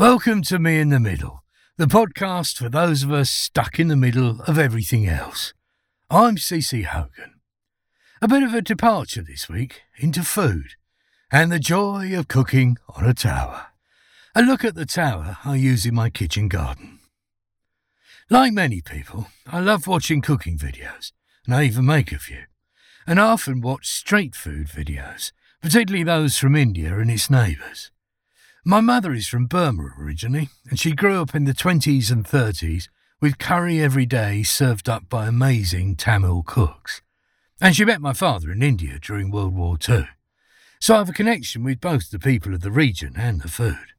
Welcome to Me in the Middle, the podcast for those of us stuck in the middle of everything else. I'm CC Hogan. A bit of a departure this week into food and the joy of cooking on a tawa. A look at the tawa I use in my kitchen garden. Like many people, I love watching cooking videos, and I even make a few. And I often watch street food videos, particularly those from India and its neighbours. My mother is from Burma originally, and she grew up in the 20s and 30s with curry every day served up by amazing Tamil cooks. And she met my father in India during World War II. So I have a connection with both the people of the region and the food.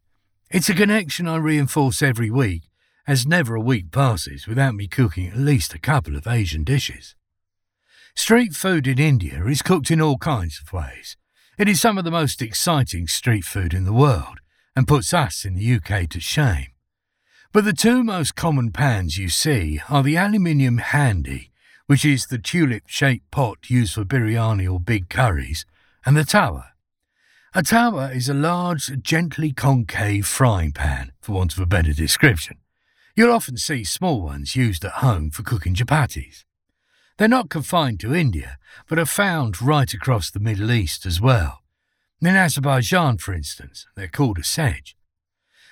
It's a connection I reinforce every week, as never a week passes without me cooking at least a couple of Asian dishes. Street food in India is cooked in all kinds of ways. It is some of the most exciting street food in the world, and puts us in the UK to shame. But the two most common pans you see are the aluminium handi, which is the tulip shaped pot used for biryani or big curries, and the tawa. A tawa is a large, gently concave frying pan, for want of a better description. You'll often see small ones used at home for cooking chapatis. They're not confined to India, but are found right across the Middle East as well. In Azerbaijan, for instance, they're called a saj.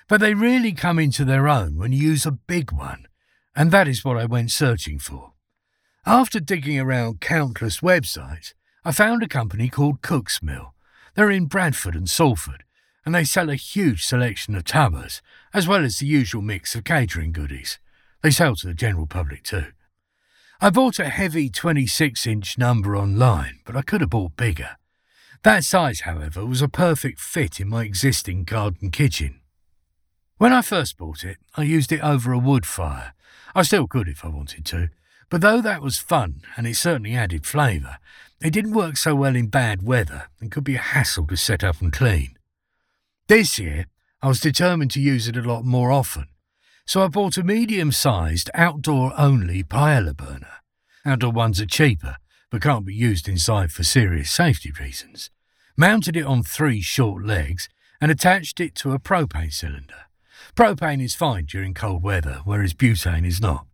But they really come into their own when you use a big one, and that is what I went searching for. After digging around countless websites, I found a company called Cooksmill. They're in Bradford and Salford, and they sell a huge selection of tawas, as well as the usual mix of catering goodies. They sell to the general public too. I bought a heavy 26 inch number online, but I could have bought bigger. That size, however, was a perfect fit in my existing garden kitchen. When I first bought it, I used it over a wood fire. I still could if I wanted to, but though that was fun and it certainly added flavour, it didn't work so well in bad weather and could be a hassle to set up and clean. This year, I was determined to use it a lot more often, so I bought a medium sized outdoor only paella burner. Outdoor ones are cheaper but can't be used inside for serious safety reasons, mounted it on three short legs, and attached it to a propane cylinder. Propane is fine during cold weather, whereas butane is not.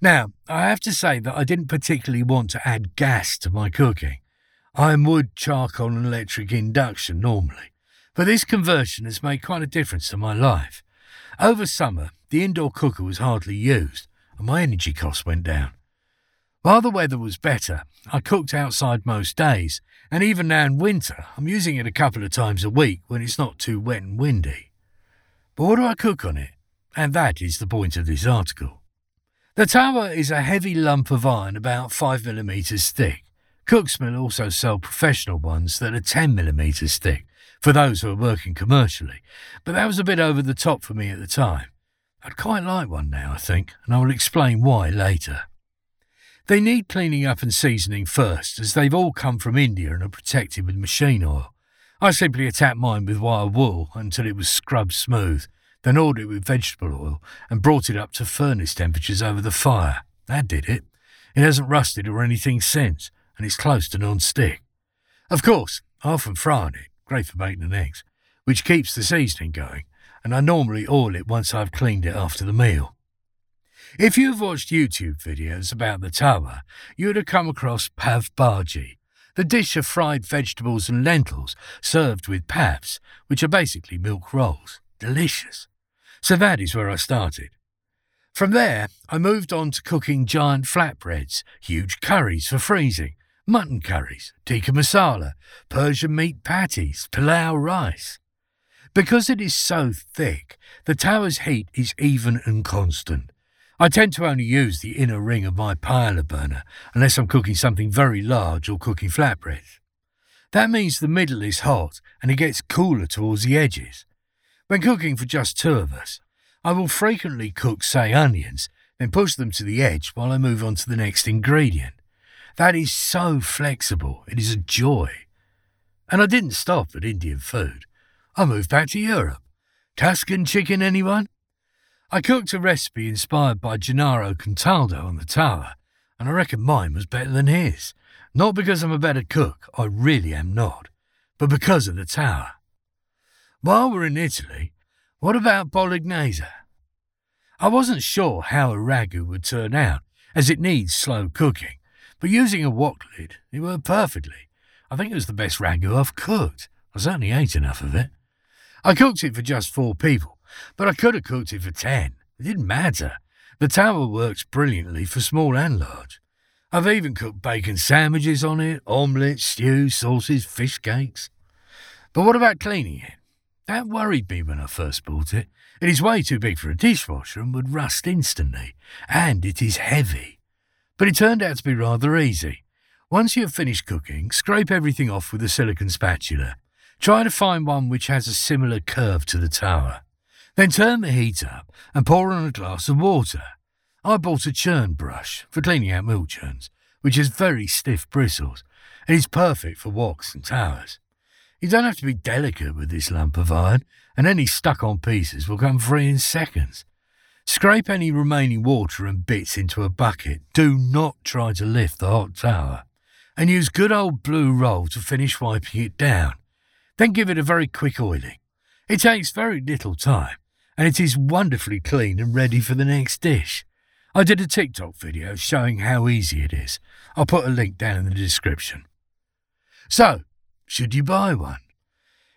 Now, I have to say that I didn't particularly want to add gas to my cooking. I am wood, charcoal, and electric induction normally, but this conversion has made quite a difference to my life. Over summer, the indoor cooker was hardly used, and my energy costs went down. While the weather was better, I cooked outside most days, and even now in winter, I'm using it a couple of times a week when it's not too wet and windy. But what do I cook on it? And that is the point of this article. The tawa is a heavy lump of iron about 5mm thick. Cooksmill also sell professional ones that are 10mm thick for those who are working commercially, but that was a bit over the top for me at the time. I'd quite like one now, I think, and I will explain why later. They need cleaning up and seasoning first, as they've all come from India and are protected with machine oil. I simply attacked mine with wire wool until it was scrubbed smooth, then oiled it with vegetable oil and brought it up to furnace temperatures over the fire. That did it. It hasn't rusted or anything since, and it's close to non-stick. Of course, I often fry it, great for bacon and eggs, which keeps the seasoning going, and I normally oil it once I've cleaned it after the meal. If you've watched YouTube videos about the tawa, you'd have come across pav bhaji, the dish of fried vegetables and lentils served with pavs, which are basically milk rolls. Delicious. So that is where I started. From there, I moved on to cooking giant flatbreads, huge curries for freezing, mutton curries, tikka masala, Persian meat patties, pilau rice. Because it is so thick, the tawa's heat is even and constant, I tend to only use the inner ring of my paella burner unless I'm cooking something very large or cooking flatbread. That means the middle is hot and it gets cooler towards the edges. When cooking for just two of us, I will frequently cook, say, onions, then push them to the edge while I move on to the next ingredient. That is so flexible, it is a joy. And I didn't stop at Indian food. I moved back to Europe. Tuscan chicken, anyone? I cooked a recipe inspired by Gennaro Contaldo on the tawa, and I reckon mine was better than his. Not because I'm a better cook, I really am not, but because of the tawa. While we're in Italy, What about bolognese? I wasn't sure how a ragu would turn out, as it needs slow cooking, but using a wok lid, it worked perfectly. I think it was the best ragu I've cooked. I certainly ate enough of it. I cooked it for just four people, but I could have cooked it for ten. It didn't matter. The tawa works brilliantly for small and large. I've even cooked bacon sandwiches on it, omelettes, stews, sauces, fish cakes. But what about cleaning it? That worried me when I first bought it. It is way too big for a dishwasher and would rust instantly, and it is heavy. But it turned out to be rather easy. Once you have finished cooking, scrape everything off with a silicon spatula. Try to find one which has a similar curve to the tawa. Then turn the heat up and pour on a glass of water. I bought a churn brush for cleaning out milk churns, which has very stiff bristles and is perfect for woks and tawas. You don't have to be delicate with this lump of iron, and any stuck on pieces will come free in seconds. Scrape any remaining water and bits into a bucket. Do not try to lift the hot tawa. And use good old blue roll to finish wiping it down. Then give it a very quick oiling. It takes very little time, and it is wonderfully clean and ready for the next dish. I did a TikTok video showing how easy it is. I'll put a link down in the description. So, should you buy one?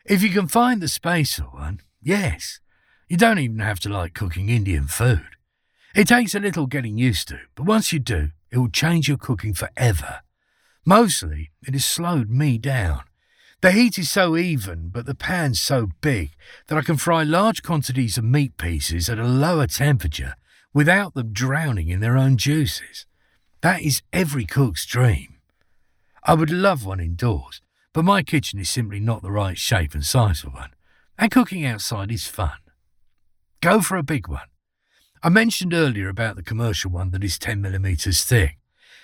If you can find the space for one, yes. You don't even have to like cooking Indian food. It takes a little getting used to, but once you do, it will change your cooking forever. Mostly, it has slowed me down. The heat is so even, but the pan's so big that I can fry large quantities of meat pieces at a lower temperature without them drowning in their own juices. That is every cook's dream. I would love one indoors, but my kitchen is simply not the right shape and size for one, and cooking outside is fun. Go for a big one. I mentioned earlier about the commercial one that is 10 millimeters thick.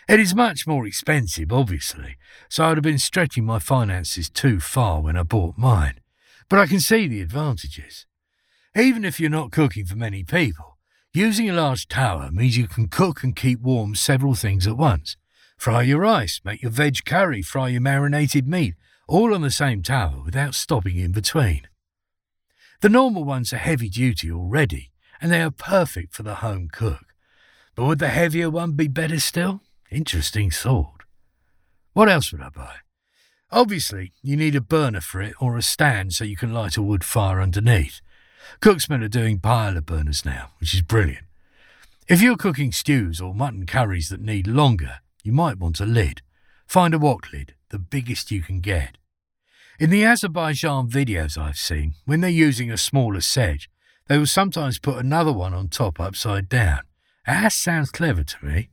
It is much more expensive, obviously, so I'd have been stretching my finances too far when I bought mine. But I can see the advantages. Even if you're not cooking for many people, using a large tawa means you can cook and keep warm several things at once. Fry your rice, make your veg curry, fry your marinated meat, all on the same tawa without stopping in between. The normal ones are heavy duty already, and they are perfect for the home cook. But would the heavier one be better still? Interesting thought. What else would I buy? Obviously, you need a burner for it or a stand so you can light a wood fire underneath. Cooksmill are doing paella burners now, which is brilliant. If you're cooking stews or mutton curries that need longer, you might want a lid. Find a wok lid, the biggest you can get. In the Azerbaijan videos I've seen, when they're using a smaller saj, they will sometimes put another one on top upside down. That sounds clever to me.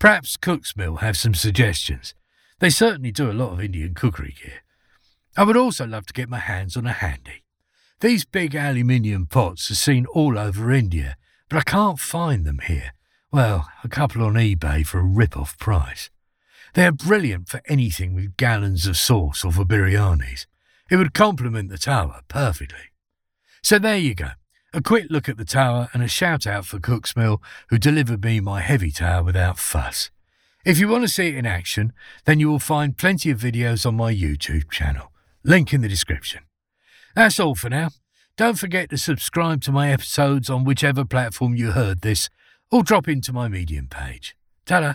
Perhaps Cooksmill have some suggestions. They certainly do a lot of Indian cookery gear. I would also love to get my hands on a handi. These big aluminium pots are seen all over India, but I can't find them here. Well, a couple on eBay for a rip-off price. They're brilliant for anything with gallons of sauce or for biryanis. It would complement the tawa perfectly. So there you go. A quick look at the tawa and a shout out for Cooksmill, who delivered me my heavy tawa without fuss. If you want to see it in action, then you will find plenty of videos on my YouTube channel. Link in the description. That's all for now. Don't forget to subscribe to my episodes on whichever platform you heard this, or drop into my Medium page. Ta-da!